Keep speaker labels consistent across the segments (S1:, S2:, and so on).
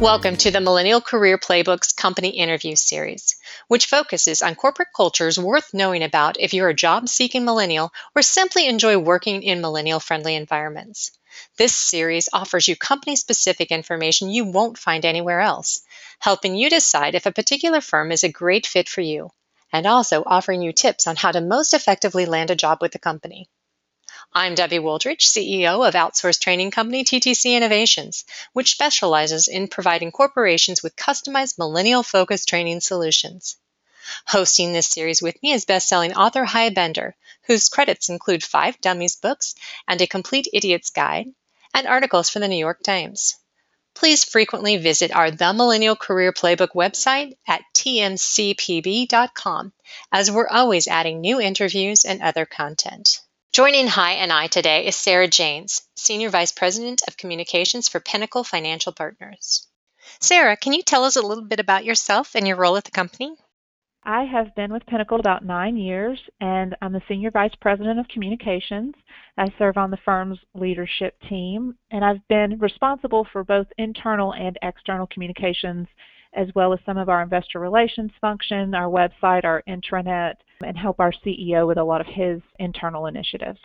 S1: Welcome to the Millennial Career Playbooks Company Interview Series, which focuses on corporate cultures worth knowing about if you're a job seeking millennial or simply enjoy working in millennial friendly environments. This series offers you company specific information you won't find anywhere else, helping you decide if a particular firm is a great fit for you, and also offering you tips on how to most effectively land a job with the company. I'm Debbie Wooldridge, CEO of outsourced training company TTC Innovations, which specializes in providing corporations with customized millennial focused training solutions. Hosting this series with me is best-selling author Hy Bender, whose credits include five Dummies books and a complete idiot's guide, and articles for the New York Times. Please frequently visit our The Millennial Career Playbook website at tmcpb.com, as we're always adding new interviews and other content. Joining Hy and I today is Sarae Janes, Senior Vice President of Communications for Pinnacle Financial Partners. Sarae, can you tell us a little bit about yourself and your role at the company?
S2: I have been with Pinnacle about nine years, and I'm the Senior Vice President of Communications. I serve on the firm's leadership team, and I've been responsible for both internal and external communications, as well as some of our investor relations function, our website, our intranet, and help our CEO with a lot of his internal initiatives.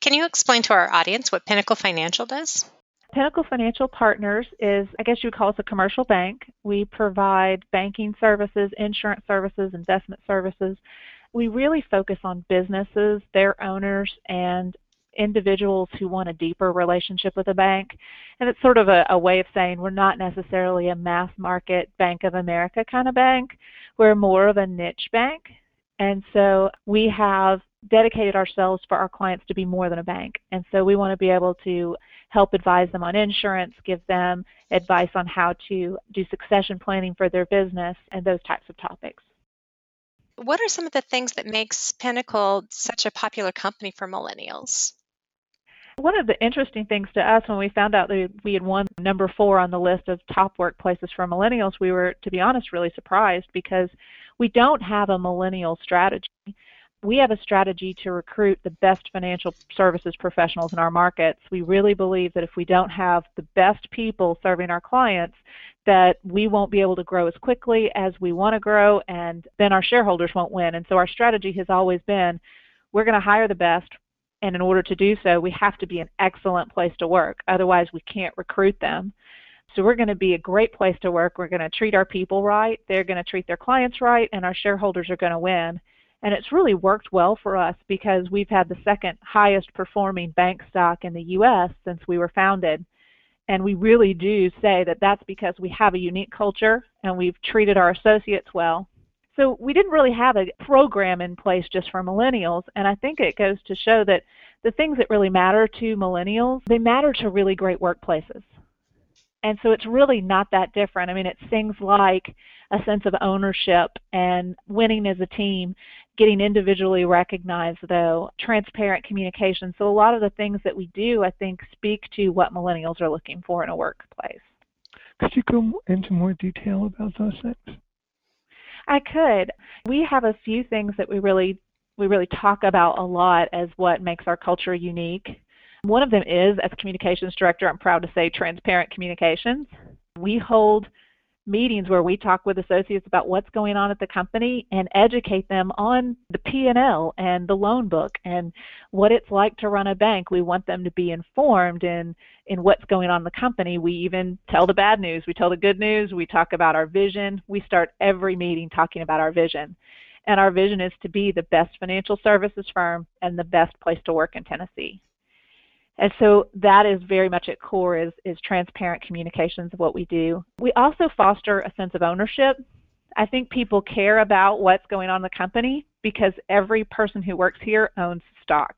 S1: Can you explain to our audience what Pinnacle Financial does?
S2: Pinnacle Financial Partners is, I guess you would call us a commercial bank. We provide banking services, insurance services, investment services. We really focus on businesses, their owners, and individuals who want a deeper relationship with a bank. And it's sort of a, a, way of saying we're not necessarily a mass market Bank of America kind of bank. We're more of a niche bank. And so we have dedicated ourselves for our clients to be more than a bank. And so we want to be able to help advise them on insurance, give them advice on how to do succession planning for their business, and those types of topics.
S1: What are some of the things that makes Pinnacle such a popular company for millennials?
S2: One of the interesting things to us when we found out that we had won number four on the list of top workplaces for millennials, we were, to be honest, really surprised because we don't have a millennial strategy. We have a strategy to recruit the best financial services professionals in our markets. We really believe that if we don't have the best people serving our clients, that we won't be able to grow as quickly as we want to grow, and then our shareholders won't win. And so our strategy has always been we're going to hire the best, and in order to do so, we have to be an excellent place to work. Otherwise, we can't recruit them. So we're going to be a great place to work. We're going to treat our people right. They're going to treat their clients right, and our shareholders are going to win. And it's really worked well for us because we've had the second highest performing bank stock in the U.S. since we were founded. And we really do say that that's because we have a unique culture and we've treated our associates well so we didn't really have a program in place just for millennials, and I think it goes to show that the things that really matter to millennials, they matter to really great workplaces. And so it's really not that different. I mean, it's things like a sense of ownership and winning as a team, getting individually recognized, though, transparent communication. So a lot of the things that we do, I think, speak to what millennials are looking for in a workplace.
S3: Could you go into more detail about those things?
S2: I could. We have a few things that we really we really talk about a lot as what makes our culture unique. One of them is, as communications director, I'm proud to say transparent communications. We hold meetings where we talk with associates about what's going on at the company and educate them on the P&L and the loan book and what it's like to run a bank. We want them to be informed in in what's going on in the company. We even tell the bad news, we tell the good news, we talk about our vision. We start every meeting talking about our vision. And our vision is to be the best financial services firm and the best place to work in Tennessee. And so that is very much at core is, is transparent communications of what we do. We also foster a sense of ownership. I think people care about what's going on in the company because every person who works here owns stock.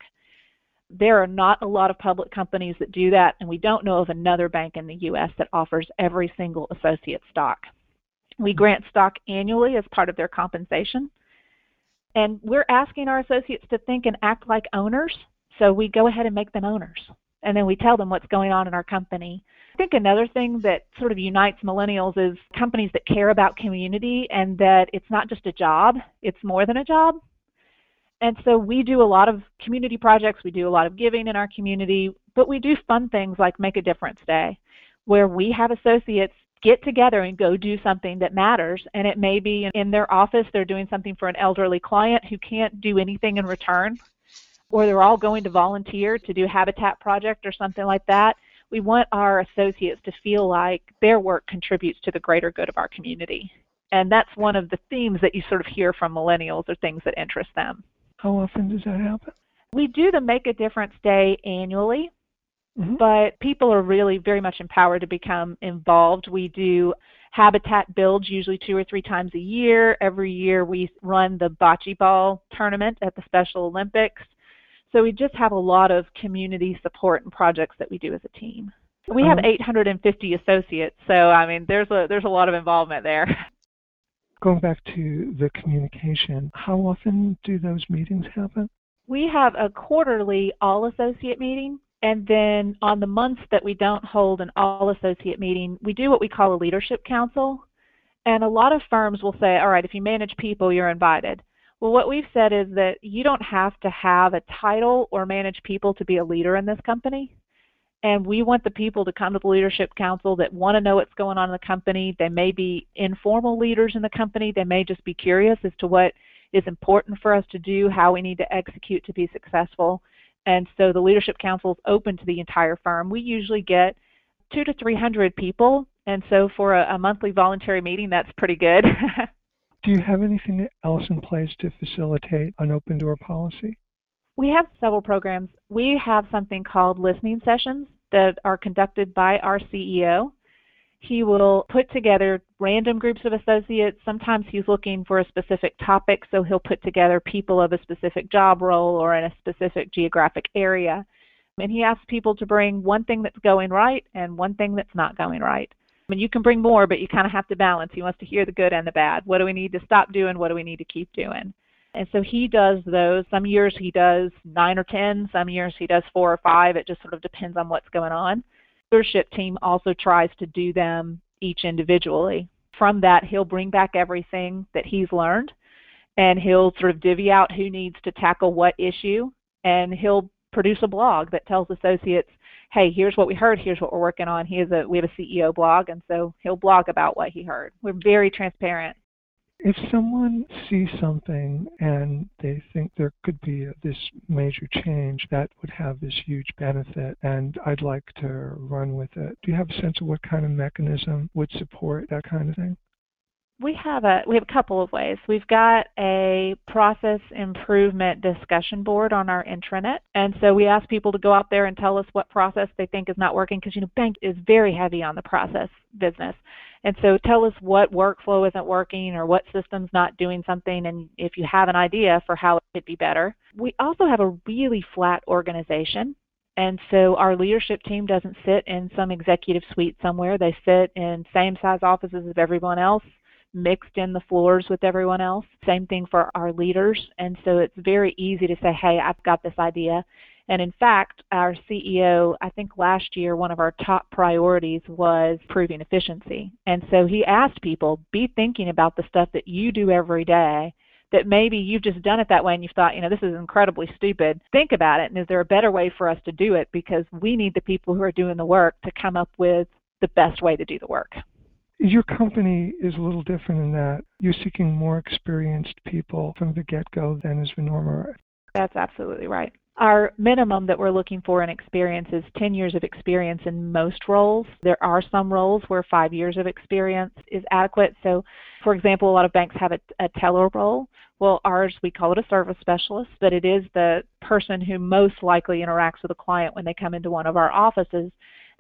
S2: There are not a lot of public companies that do that, and we don't know of another bank in the U.S. that offers every single associate stock. We grant stock annually as part of their compensation. And we're asking our associates to think and act like owners so we go ahead and make them owners. And then we tell them what's going on in our company. I think another thing that sort of unites millennials is companies that care about community and that it's not just a job, it's more than a job. And so we do a lot of community projects, we do a lot of giving in our community, but we do fun things like Make a Difference Day, where we have associates get together and go do something that matters. And it may be in their office, they're doing something for an elderly client who can't do anything in return, or they're all going to volunteer to do habitat project or something like that. We want our associates to feel like their work contributes to the greater good of our community. And that's one of the themes that you sort of hear from millennials or things that interest them.
S3: How often does that happen?
S2: We do the Make a Difference Day annually.
S3: Mm-hmm.
S2: But people are really very much empowered to become involved. We do habitat builds usually two or three times a year. Every year we run the bocce ball tournament at the Special Olympics. So we just have a lot of community support and projects that we do as a team. We have
S3: Um,
S2: 850 associates, so I mean there's a there's a lot of involvement there.
S3: Going back to the communication, how often do those meetings happen?
S2: We have a quarterly all associate meeting, and then on the months that we don't hold an all associate meeting, we do what we call a leadership council. And a lot of firms will say, all right, if you manage people, you're invited. Well, what we've said is that you don't have to have a title or manage people to be a leader in this company. And we want the people to come to the leadership council that want to know what's going on in the company. They may be informal leaders in the company. They may just be curious as to what is important for us to do, how we need to execute to be successful. And so the leadership council is open to the entire firm. We usually get two to three hundred people, and so for a, a monthly voluntary meeting, that's pretty good.
S3: Do you have anything else in place to facilitate an open door policy?
S2: we have several programs. We have something called listening sessions that are conducted by our CEO. He will put together random groups of associates. Sometimes he's looking for a specific topic, so he'll put together people of a specific job role or in a specific geographic area. And he asks people to bring one thing that's going right and one thing that's not going right. I mean, you can bring more, but you kind of have to balance. He wants to hear the good and the bad. What do we need to stop doing? What do we need to keep doing? And so he does those. Some years he does nine or ten, some years he does four or five. It just sort of depends on what's going on. Leadership team also tries to do them each individually. From that, he'll bring back everything that he's learned and he'll sort of divvy out who needs to tackle what issue and he'll produce a blog that tells associates, hey, here's what we heard, here's what we're working on. He has a we have a CEO blog and so he'll blog about what he heard. We're very transparent.
S3: If someone sees something and they think there could be this major change that would have this huge benefit and I'd like to run with it, do you have a sense of what kind of mechanism would support that kind of thing?
S2: We have a we have a couple of ways. We've got a process improvement discussion board on our intranet, and so we ask people to go out there and tell us what process they think is not working because you know bank is very heavy on the process business. And so tell us what workflow isn't working or what system's not doing something and if you have an idea for how it could be better. We also have a really flat organization. And so our leadership team doesn't sit in some executive suite somewhere. They sit in same size offices as everyone else mixed in the floors with everyone else. Same thing for our leaders. And so it's very easy to say, hey, I've got this idea. And in fact, our CEO, I think last year, one of our top priorities was improving efficiency. And so he asked people, be thinking about the stuff that you do every day that maybe you've just done it that way and you've thought, you know, this is incredibly stupid. Think about it. And is there a better way for us to do it? Because we need the people who are doing the work to come up with the best way to do the work.
S3: Your company is a little different in that you're seeking more experienced people from the get go than is the norm.
S2: That's absolutely right. Our minimum that we're looking for in experience is 10 years of experience in most roles. There are some roles where five years of experience is adequate. So, for example, a lot of banks have a, a teller role. Well, ours, we call it a service specialist, but it is the person who most likely interacts with a client when they come into one of our offices.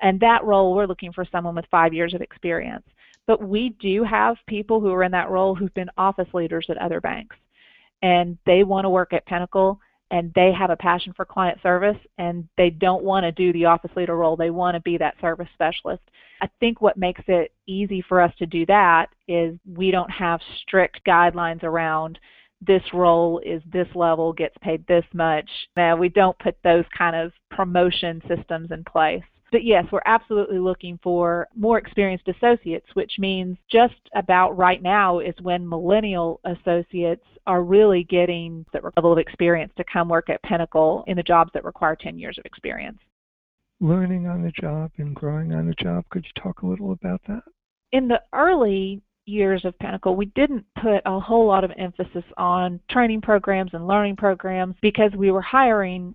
S2: And that role, we're looking for someone with five years of experience. But we do have people who are in that role who've been office leaders at other banks. And they want to work at Pinnacle and they have a passion for client service and they don't want to do the office leader role. They want to be that service specialist. I think what makes it easy for us to do that is we don't have strict guidelines around this role is this level, gets paid this much. Now, we don't put those kind of promotion systems in place. But yes, we're absolutely looking for more experienced associates, which means just about right now is when millennial associates are really getting that level of experience to come work at Pinnacle in the jobs that require 10 years of experience.
S3: Learning on the job and growing on the job, could you talk a little about that?
S2: In the early years of Pinnacle, we didn't put a whole lot of emphasis on training programs and learning programs because we were hiring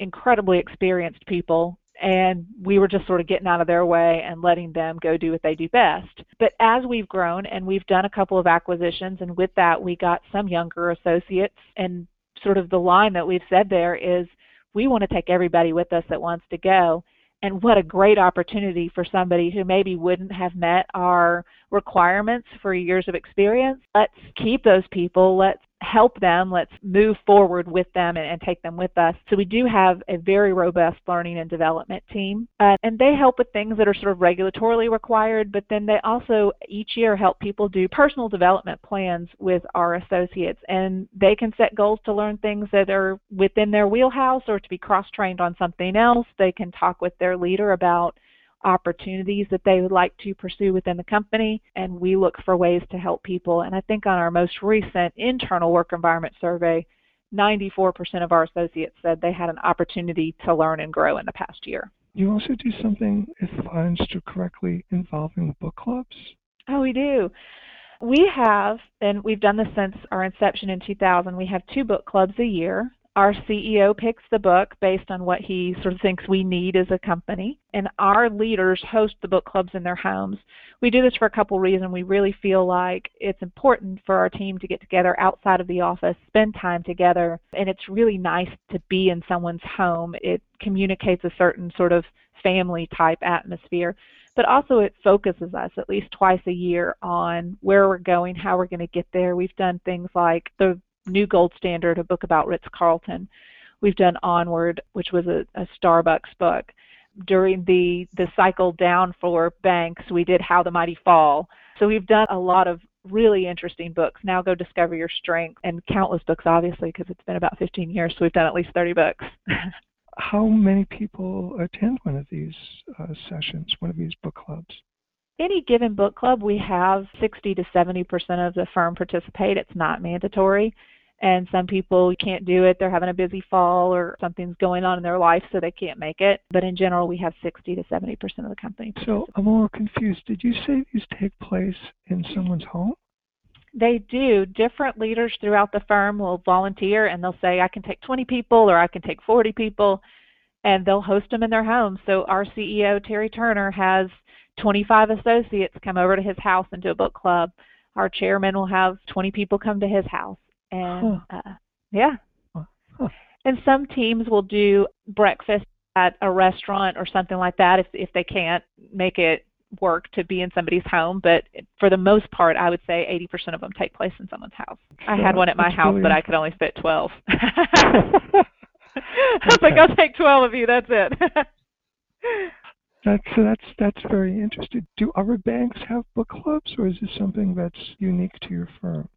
S2: incredibly experienced people and we were just sort of getting out of their way and letting them go do what they do best. But as we've grown and we've done a couple of acquisitions, and with that, we got some younger associates, and sort of the line that we've said there is we want to take everybody with us that wants to go. And what a great opportunity for somebody who maybe wouldn't have met our requirements for years of experience. Let's keep those people. Let's help them. Let's move forward with them and, and, take them with us. So we do have a very robust learning and development team, uh, and they help with things that are sort of regulatorily required. But then they also each year help people do personal development plans with our associates, and they can set goals to learn things that are within their wheelhouse or to be cross-trained on something else. They can talk with their leader about opportunities that they would like to pursue within the company, and we look for ways to help people. And I think on our most recent internal work environment survey, 94% of our associates said they had an opportunity to learn and grow in the past year.
S3: You also do something, if I understood correctly, involving book clubs?
S2: Oh, we do. We have, and we've done this since our inception in 2000, we have two book clubs a year. Our CEO picks the book based on what he sort of thinks we need as a company, and our leaders host the book clubs in their homes. We do this for a couple of reasons. We really feel like it's important for our team to get together outside of the office, spend time together, and it's really nice to be in someone's home. It communicates a certain sort of family type atmosphere but also it focuses us at least twice a year on where we're going, how we're going to get there. We've done things like the New Gold Standard, a book about Ritz Carlton. We've done Onward, which was a, a Starbucks book. During the the cycle down for banks, we did How the Mighty Fall. So we've done a lot of really interesting books. Now go discover your strength and countless books, obviously, because it's been about 15 years, so we've done at least 30 books.
S3: How many people attend one of these uh, sessions, one of these book clubs?
S2: any given book club, we have 60 to 70 percent of the firm participate. It's not mandatory and some people can't do it. They're having a busy fall or something's going on in their life so they can't make it. But in general we have 60 to 70 percent of the company.
S3: So i'm a little confused. Did you say these take place in someone's home?
S2: They do. Different leaders throughout the firm will volunteer and they'll say i can take 20 people or i can take 40 people and they'll host them in their home. So our ceo terry turner has 25 associates come over to his house and do a book club. Our chairman will have 20 people come to his house and huh. uh, yeah. Huh. And some teams will do breakfast at a restaurant or something like that if if they can't make it work to be in somebody's home, but for the most part, I would say 80% of them take place in someone's house. Sure. I had one at my house, but I could only fit 12. I was like, I'll take 12 of you. That's it.
S3: that's that's that's very interesting. Do other banks have book clubs, or is this something that's unique to your firm?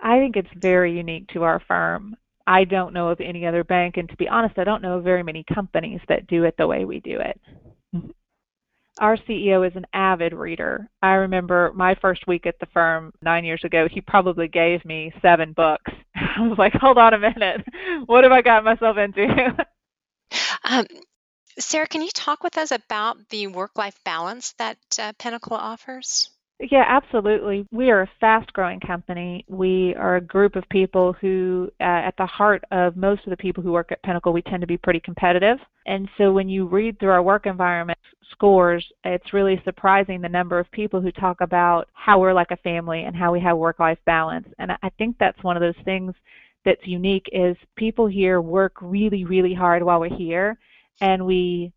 S2: I think it's very unique to our firm. I don't know of any other bank, and to be honest, I don't know of very many companies that do it the way we do it. Mm-hmm. Our CEO is an avid reader. I remember my first week at the firm nine years ago, he probably gave me seven books. I was like, hold on a minute. What have I got myself into?
S1: um, Sarae, can you talk with us about the work life balance that uh, Pinnacle offers?
S2: Yeah, absolutely. We are a fast growing company. We are a group of people who, uh, at the heart of most of the people who work at Pinnacle, we tend to be pretty competitive. And so when you read through our work environment scores, it's really surprising the number of people who talk about how we're like a family and how we have work life balance. And I think that's one of those things that's unique is people here work really, really hard while we're here and we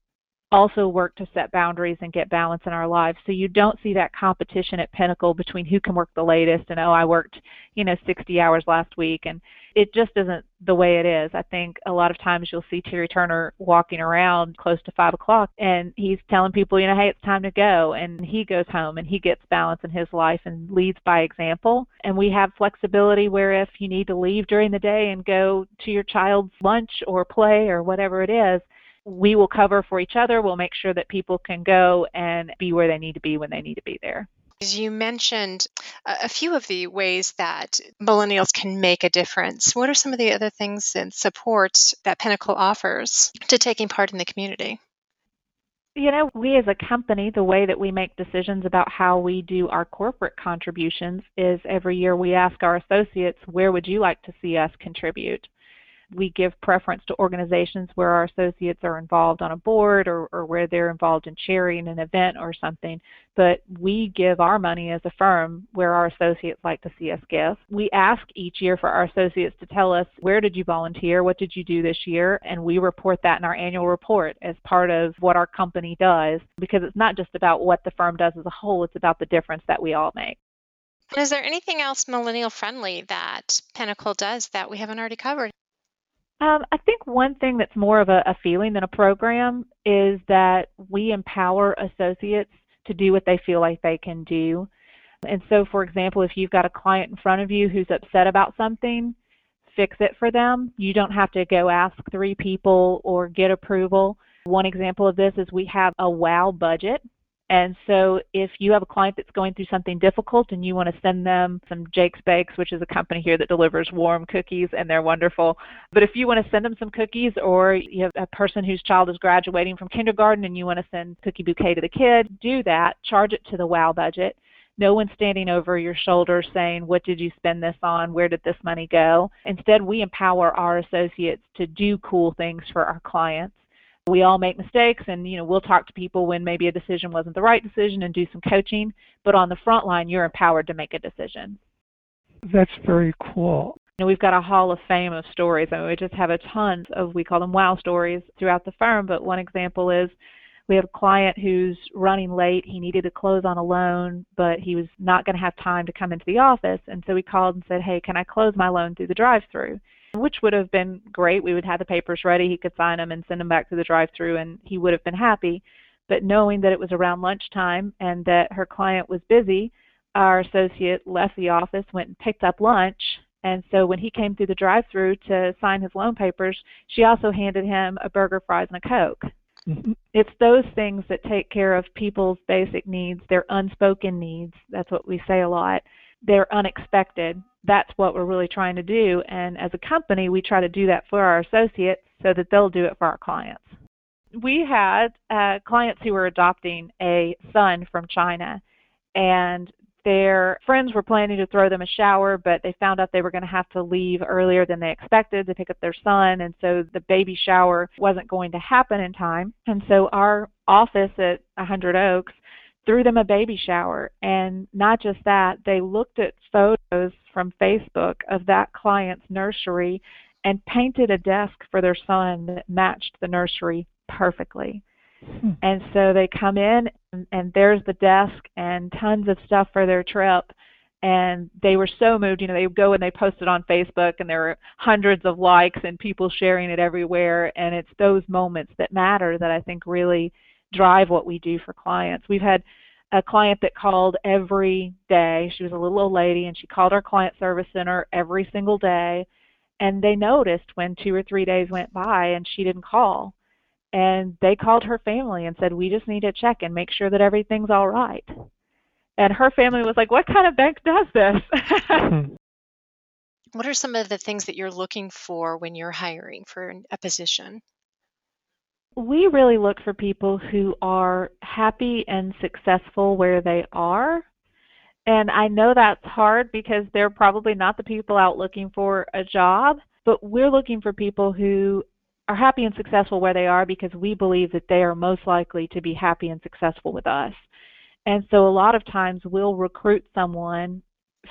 S2: also work to set boundaries and get balance in our lives. So you don't see that competition at Pinnacle between who can work the latest and oh I worked, you know, 60 hours last week and it just isn't the way it is. I think a lot of times you'll see Terry Turner walking around close to five o'clock and he's telling people, you know, hey, it's time to go. And he goes home and he gets balance in his life and leads by example. And we have flexibility where if you need to leave during the day and go to your child's lunch or play or whatever it is, we will cover for each other. We'll make sure that people can go and be where they need to be when they need to be there.
S1: As You mentioned a few of the ways that millennials can make a difference. What are some of the other things and support that Pinnacle offers to taking part in the community?
S2: You know, we as a company, the way that we make decisions about how we do our corporate contributions is every year we ask our associates, where would you like to see us contribute? We give preference to organizations where our associates are involved on a board or, or where they're involved in chairing an event or something. But we give our money as a firm where our associates like to see us give. We ask each year for our associates to tell us where did you volunteer, what did you do this year, and we report that in our annual report as part of what our company does because it's not just about what the firm does as a whole, it's about the difference that we all make.
S1: Is there anything else millennial friendly that Pinnacle does that we haven't already covered?
S2: Um, I think one thing that's more of a, a feeling than a program is that we empower associates to do what they feel like they can do. And so, for example, if you've got a client in front of you who's upset about something, fix it for them. You don't have to go ask three people or get approval. One example of this is we have a WOW budget and so if you have a client that's going through something difficult and you want to send them some Jake's Bakes, which is a company here that delivers warm cookies and they're wonderful. But if you want to send them some cookies or you have a person whose child is graduating from kindergarten and you want to send cookie bouquet to the kid, do that. Charge it to the WOW budget. No one's standing over your shoulder saying, What did you spend this on? Where did this money go? Instead, we empower our associates to do cool things for our clients we all make mistakes and you know we'll talk to people when maybe a decision wasn't the right decision and do some coaching. But on the front line you're empowered to make a decision.
S3: That's very cool.
S2: You know, we've got a hall of fame of stories. I mean, we just have a ton of we call them wow stories throughout the firm. But one example is we have a client who's running late. He needed to close on a loan but he was not going to have time to come into the office. And so we called and said hey can i close my loan through the drive through which would have been great. We would have the papers ready. He could sign them and send them back to the drive-through, and he would have been happy. But knowing that it was around lunchtime and that her client was busy, our associate left the office, went and picked up lunch. And so when he came through the drive-through to sign his loan papers, she also handed him a burger, fries, and a coke. Mm-hmm. It's those things that take care of people's basic needs, their unspoken needs. That's what we say a lot. They're unexpected that's what we're really trying to do. And as a company, we try to do that for our associates so that they'll do it for our clients. We had uh, clients who were adopting a son from China, and their friends were planning to throw them a shower, but they found out they were going to have to leave earlier than they expected to pick up their son, and so the baby shower wasn't going to happen in time. And so our office at 100 Oaks threw them a baby shower. And not just that, they looked at photos from Facebook of that client's nursery and painted a desk for their son that matched the nursery perfectly. Hmm. And so they come in and, and there's the desk and tons of stuff for their trip and they were so moved. You know, they go and they post it on Facebook, and there were hundreds of likes and people sharing it everywhere. And it's those moments that matter that I think really drive what we do for clients. We've had a client that called every day. She was a little old lady and she called our client service center every single day. And they noticed when two or three days went by and she didn't call. And they called her family and said, We just need to check and make sure that everything's all right. And her family was like, What kind of bank does this?
S1: what are some of the things that you're looking for when you're hiring for a position?
S2: We really look for people who are happy and successful where they are. And I know that's hard because they're probably not the people out looking for a job, but we're looking for people who are happy and successful where they are because we believe that they are most likely to be happy and successful with us. And so a lot of times we'll recruit someone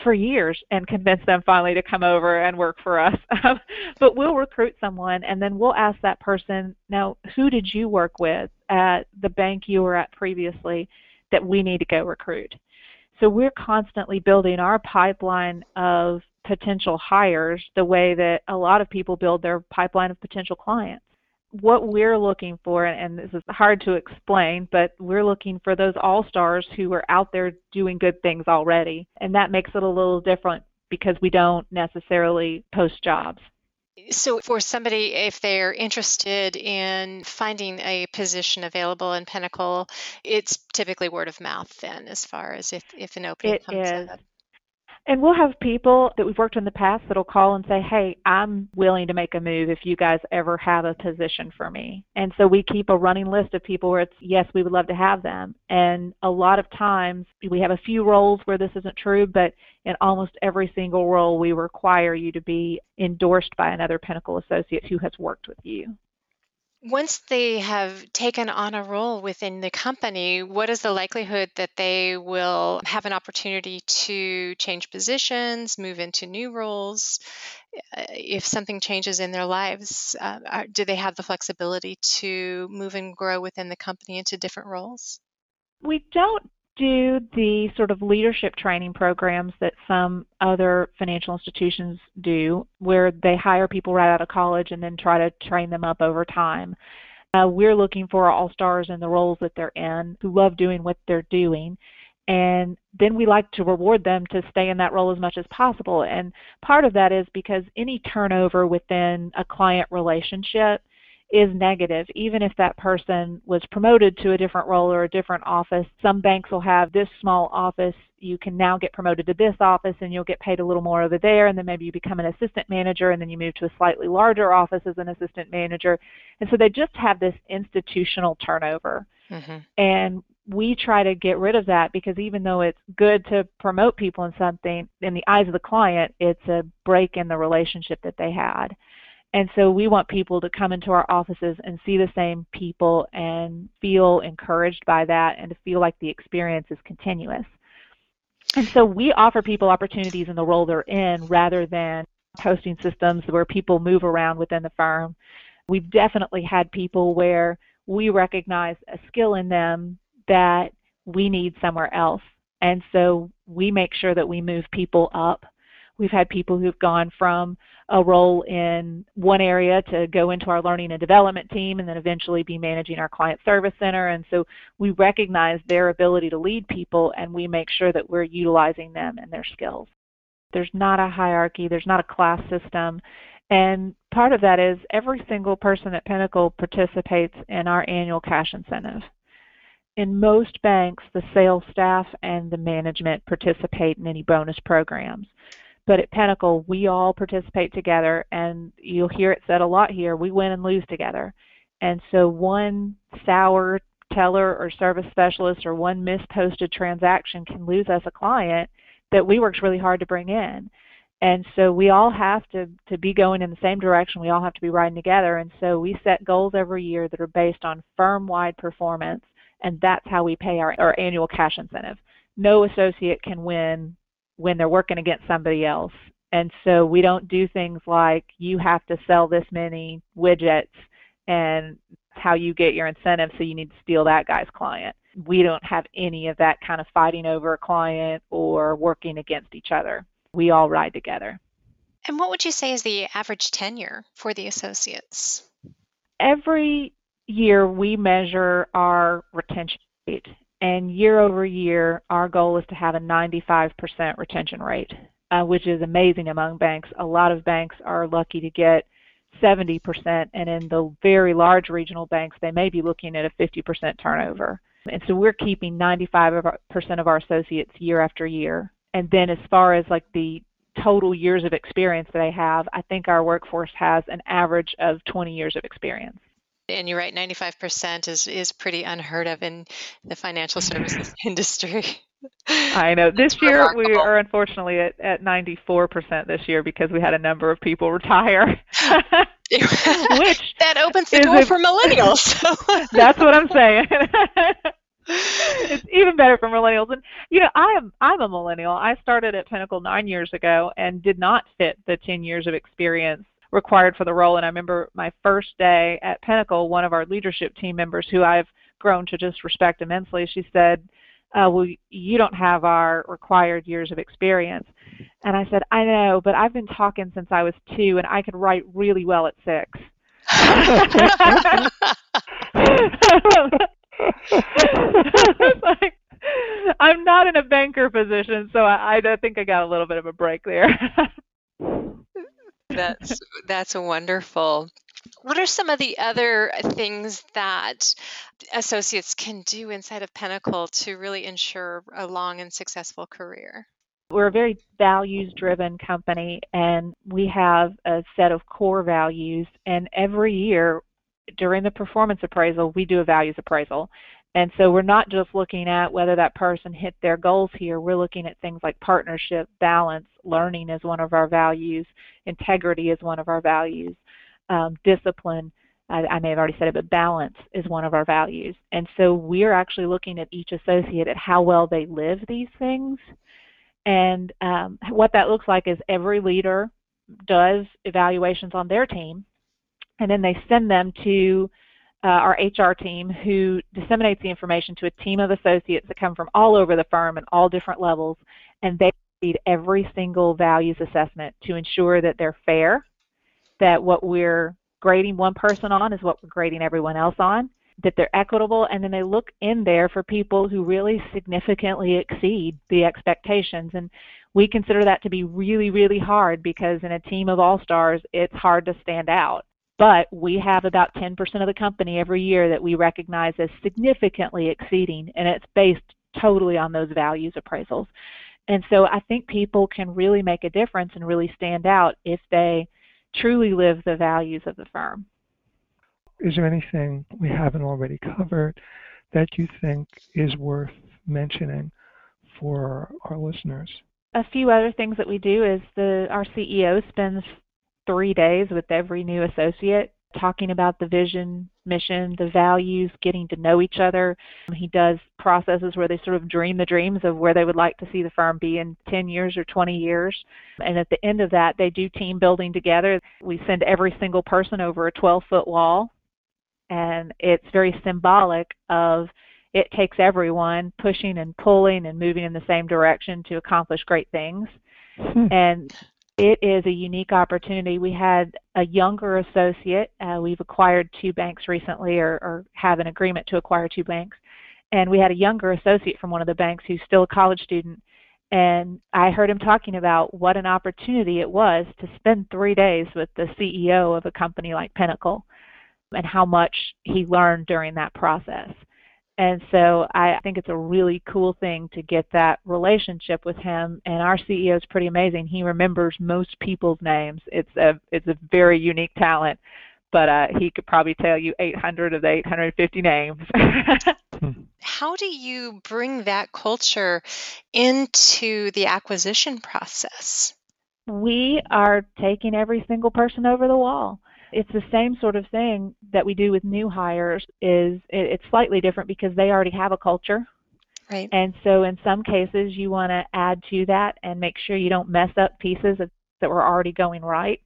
S2: for years and convince them finally to come over and work for us. Um, but we'll recruit someone and then we'll ask that person, now, who did you work with at the bank you were at previously that we need to go recruit? So we're constantly building our pipeline of potential hires the way that a lot of people build their pipeline of potential clients what we're looking for, and this is hard to explain, but we're looking for those all stars who are out there doing good things already. And that makes it a little different because we don't necessarily post jobs.
S1: So, for somebody, if they're interested in finding a position available in Pinnacle, it's typically word of mouth then, as far as if, if an opening
S2: it
S1: comes
S2: is.
S1: up.
S2: And we'll have people that we've worked with in the past that'll call and say, Hey, I'm willing to make a move if you guys ever have a position for me. And so we keep a running list of people where it's, yes, we would love to have them. And a lot of times we have a few roles where this isn't true, but in almost every single role, we require you to be endorsed by another Pinnacle associate who has worked with you.
S1: Once they have taken on a role within the company, what is the likelihood that they will have an opportunity to change positions, move into new roles? Uh, if something changes in their lives, uh, do they have the flexibility to move and grow within the company into different roles?
S2: We don't do the sort of leadership training programs that some other financial institutions do, where they hire people right out of college and then try to train them up over time. Uh, we're looking for all stars in the roles that they're in who love doing what they're doing. And then we like to reward them to stay in that role as much as possible. And part of that is because any turnover within a client relationship is negative, even if that person was promoted to a different role or a different office. Some banks will have this small office. You can now get promoted to this office and you'll get paid a little more over there. And then maybe you become an assistant manager and then you move to a slightly larger office as an assistant manager. And so they just have this institutional turnover. Mm-hmm. And we try to get rid of that because even though it's good to promote people in something, in the eyes of the client, it's a break in the relationship that they had. And so we want people to come into our offices and see the same people and feel encouraged by that and to feel like the experience is continuous. And so we offer people opportunities in the role they're in rather than posting systems where people move around within the firm. We've definitely had people where we recognize a skill in them that we need somewhere else. And so we make sure that we move people up We've had people who've gone from a role in one area to go into our learning and development team and then eventually be managing our client service center. And so we recognize their ability to lead people and we make sure that we're utilizing them and their skills. There's not a hierarchy, there's not a class system. And part of that is every single person at Pinnacle participates in our annual cash incentive. In most banks, the sales staff and the management participate in any bonus programs. But at Pinnacle, we all participate together, and you'll hear it said a lot here we win and lose together. And so one sour teller or service specialist or one misposted transaction can lose us a client that we worked really hard to bring in. And so we all have to, to be going in the same direction. We all have to be riding together. And so we set goals every year that are based on firm wide performance, and that's how we pay our, our annual cash incentive. No associate can win when they're working against somebody else. And so we don't do things like you have to sell this many widgets and how you get your incentive, so you need to steal that guy's client. We don't have any of that kind of fighting over a client or working against each other. We all ride together.
S1: And what would you say is the average tenure for the associates?
S2: Every year we measure our retention rate and year over year, our goal is to have a 95% retention rate, uh, which is amazing among banks. A lot of banks are lucky to get 70%, and in the very large regional banks, they may be looking at a 50% turnover. And so we're keeping 95% of our associates year after year. And then as far as like the total years of experience that they have, I think our workforce has an average of 20 years of experience.
S1: And you're right, 95% is, is pretty unheard of in the financial services industry.
S2: I know. This year remarkable. we are unfortunately at, at 94% this year because we had a number of people retire.
S1: Which that opens the door a, for millennials.
S2: that's what I'm saying. it's even better for millennials. And you know, I am I'm a millennial. I started at Pinnacle nine years ago and did not fit the 10 years of experience required for the role. And I remember my first day at Pinnacle, one of our leadership team members, who I've grown to just respect immensely, she said, uh, well, you don't have our required years of experience. And I said, I know, but I've been talking since I was two, and I could write really well at six. like, I'm not in a banker position, so I, I think I got a little bit of a break there.
S1: That's that's wonderful. What are some of the other things that associates can do inside of Pinnacle to really ensure a long and successful career?
S2: We're a very values driven company and we have a set of core values and every year during the performance appraisal we do a values appraisal. And so we're not just looking at whether that person hit their goals here, we're looking at things like partnership, balance, learning is one of our values, integrity is one of our values, um, discipline, I, I, may have already said it, but balance is one of our values. And so we're actually looking at each associate at how well they live these things and um, what that looks like is every leader does evaluations on their team, and then they send them to uh, our HR team who disseminates the information to a team of associates that come from all over the firm and all different levels, and they read every single values assessment to ensure that they're fair, that what we're grading one person on is what we're grading everyone else on, that they're equitable, and then they look in there for people who really significantly exceed the expectations. And we consider that to be really, really hard because in a team of all stars, it's hard to stand out. But we have about 10% of the company every year that we recognize as significantly exceeding, and it's based totally on those values appraisals. And so I think people can really make a difference and really stand out if they truly live the values of the firm
S3: is there anything we haven't already covered that you think is worth mentioning for our listeners?
S2: A few other things that we do is the our CEO spends three days with every new associate talking about the vision, mission, the values, getting to know each other. He does processes where they sort of dream the dreams of where they would like to see the firm be in 10 years or 20 years. And at the end of that, they do team building together. We send every single person over a 12 foot wall and it's very symbolic of it takes everyone pushing and pulling and moving in the same direction to accomplish great things. Hmm. And it is a unique opportunity. We had a younger associate. Uh, we've acquired two banks recently, or, or have an agreement to acquire two banks. And we had a younger associate from one of the banks who's still a college student. And I heard him talking about what an opportunity it was to spend three days with the CEO of a company like Pinnacle and how much he learned during that process. And so I think it's a really cool thing to get that relationship with him. And our CEO is pretty amazing. He remembers most people's names. It's a it's a very unique talent, but uh, he could probably tell you 800 of the 850 names.
S1: How do you bring that culture into the acquisition process?
S2: We are taking every single person over the wall it's the same sort of thing that we do with new hires is it's slightly different because they already have a culture.
S1: Right.
S2: And so in some cases you want to add to that and make sure you don't mess up pieces that were already going right.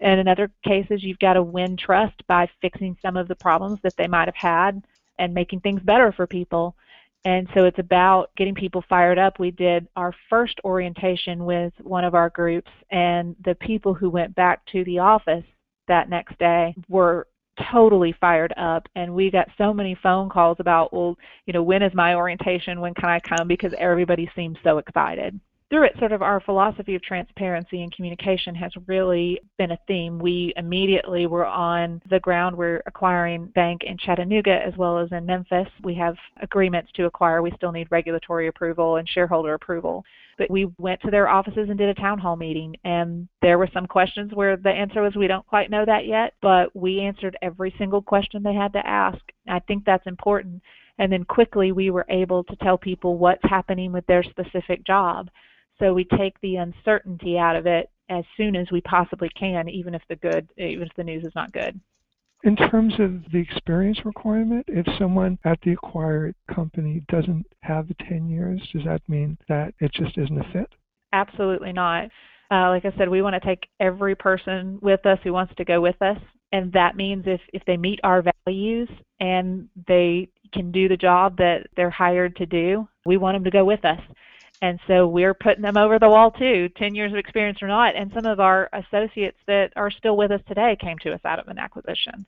S2: And in other cases you've got to win trust by fixing some of the problems that they might have had and making things better for people. And so it's about getting people fired up. We did our first orientation with one of our groups, and the people who went back to the office that next day were totally fired up. And we got so many phone calls about well you know when is my orientation? When can i come? Because everybody seems so excited through it, sort of our philosophy of transparency and communication has really been a theme. We immediately were on the ground. We're acquiring bank in Chattanooga as well as in Memphis. We have agreements to acquire. We still need regulatory approval and shareholder approval. But we went to their offices and did a town hall meeting, and there were some questions where the answer was we don't quite know that yet, but we answered every single question they had to ask. I think that's important. And then quickly we were able to tell people what's happening with their specific job so we take the uncertainty out of it as soon as we possibly can, even if the good, even if the news is not good.
S3: In terms of the experience requirement, if someone at the acquired company doesn't have the 10 years, does that mean that it just isn't a fit?
S2: Absolutely not. Uh, like I said, we want to take every person with us who wants to go with us. And that means if, if they meet our values and they can do the job that they're hired to do, we want them to go with us. And so we're putting them over the wall too, 10 years of experience or not. And some of our associates that are still with us today came to us out of an acquisition.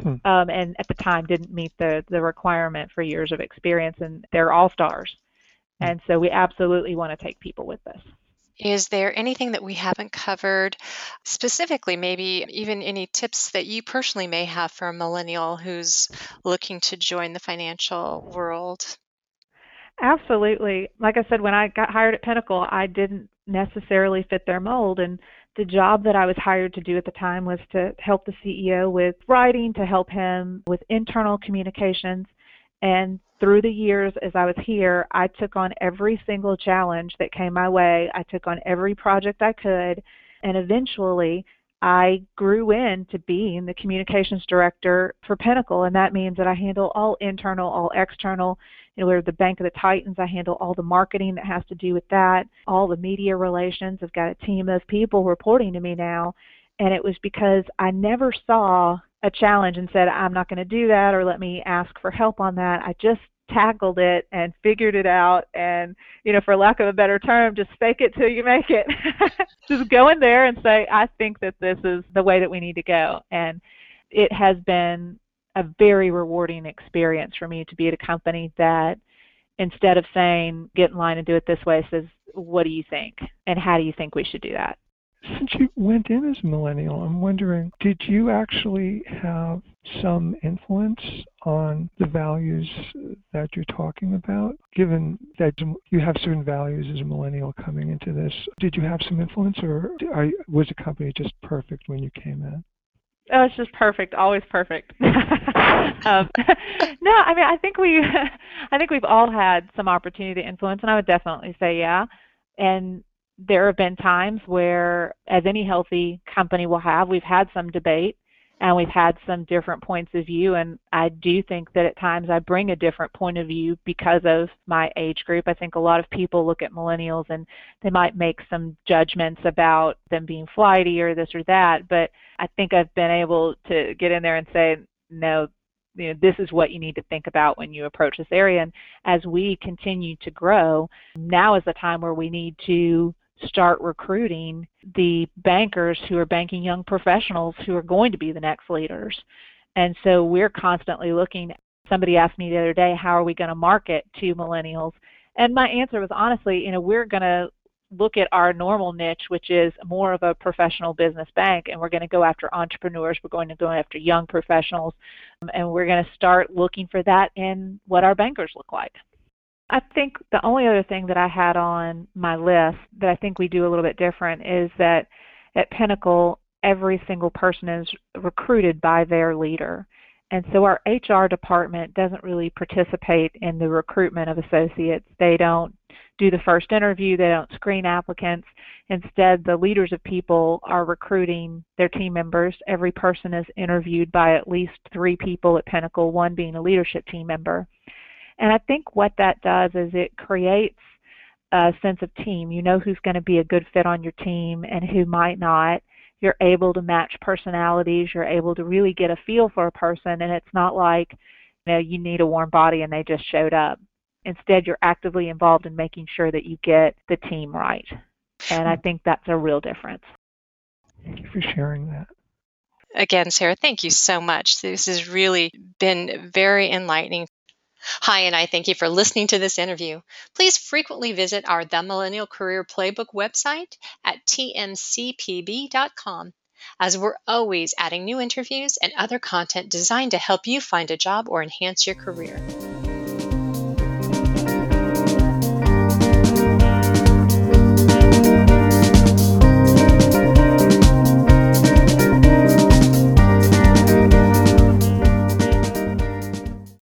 S2: Hmm. Um, and at the time didn't meet the, the requirement for years of experience, and they're all stars. Hmm. And so we absolutely want to take people with us.
S1: Is there anything that we haven't covered specifically, maybe even any tips that you personally may have for a millennial who's looking to join the financial world?
S2: Absolutely. Like I said, when I got hired at Pinnacle, I didn't necessarily fit their mold. And the job that I was hired to do at the time was to help the CEO with writing, to help him with internal communications. And through the years as I was here, I took on every single challenge that came my way. I took on every project I could. And eventually, I grew into being the communications director for Pinnacle, and that means that I handle all internal, all external. You know, we're the Bank of the Titans. I handle all the marketing that has to do with that, all the media relations. I've got a team of people reporting to me now, and it was because I never saw a challenge and said, I'm not going to do that or let me ask for help on that. I just tackled it and figured it out and you know for lack of a better term just fake it till you make it just go in there and say i think that this is the way that we need to go and it has been a very rewarding experience for me to be at a company that instead of saying get in line and do it this way says what do you think and how do you think we should do that
S3: since you went in as a millennial, I'm wondering, did you actually have some influence on the values that you're talking about? Given that you have certain values as a millennial coming into this, did you have some influence, or was the company just perfect when you came in?
S2: Oh, it's just perfect, always perfect. um, no, I mean, I think we, I think we've all had some opportunity to influence, and I would definitely say yeah. And there have been times where, as any healthy company will have, we've had some debate and we've had some different points of view. And I do think that at times I bring a different point of view because of my age group. I think a lot of people look at millennials and they might make some judgments about them being flighty or this or that. But I think I've been able to get in there and say, no, you know, this is what you need to think about when you approach this area. And as we continue to grow, now is the time where we need to start recruiting the bankers who are banking young professionals who are going to be the next leaders. And so we're constantly looking. Somebody asked me the other day, how are we going to market to millennials? And my answer was honestly, you know, we're going to look at our normal niche, which is more of a professional business bank, and we're going to go after entrepreneurs, we're going to go after young professionals, and we're going to start looking for that in what our bankers look like. I think the only other thing that I had on my list that I think we do a little bit different is that at Pinnacle, every single person is recruited by their leader. And so our HR department doesn't really participate in the recruitment of associates. They don't do the first interview, they don't screen applicants. Instead, the leaders of people are recruiting their team members. Every person is interviewed by at least three people at Pinnacle, one being a leadership team member. And I think what that does is it creates a sense of team. You know who's going to be a good fit on your team and who might not. You're able to match personalities. You're able to really get a feel for a person, and it's not like you know you need a warm body and they just showed up. Instead, you're actively involved in making sure that you get the team right. And I think that's a real difference.
S3: Thank you for sharing that.
S1: Again, Sarae, thank you so much. This has really been very enlightening. Hi, and I thank you for listening to this interview. Please frequently visit our The Millennial Career Playbook website at tmcpb.com, as we're always adding new interviews and other content designed to help you find a job or enhance your career.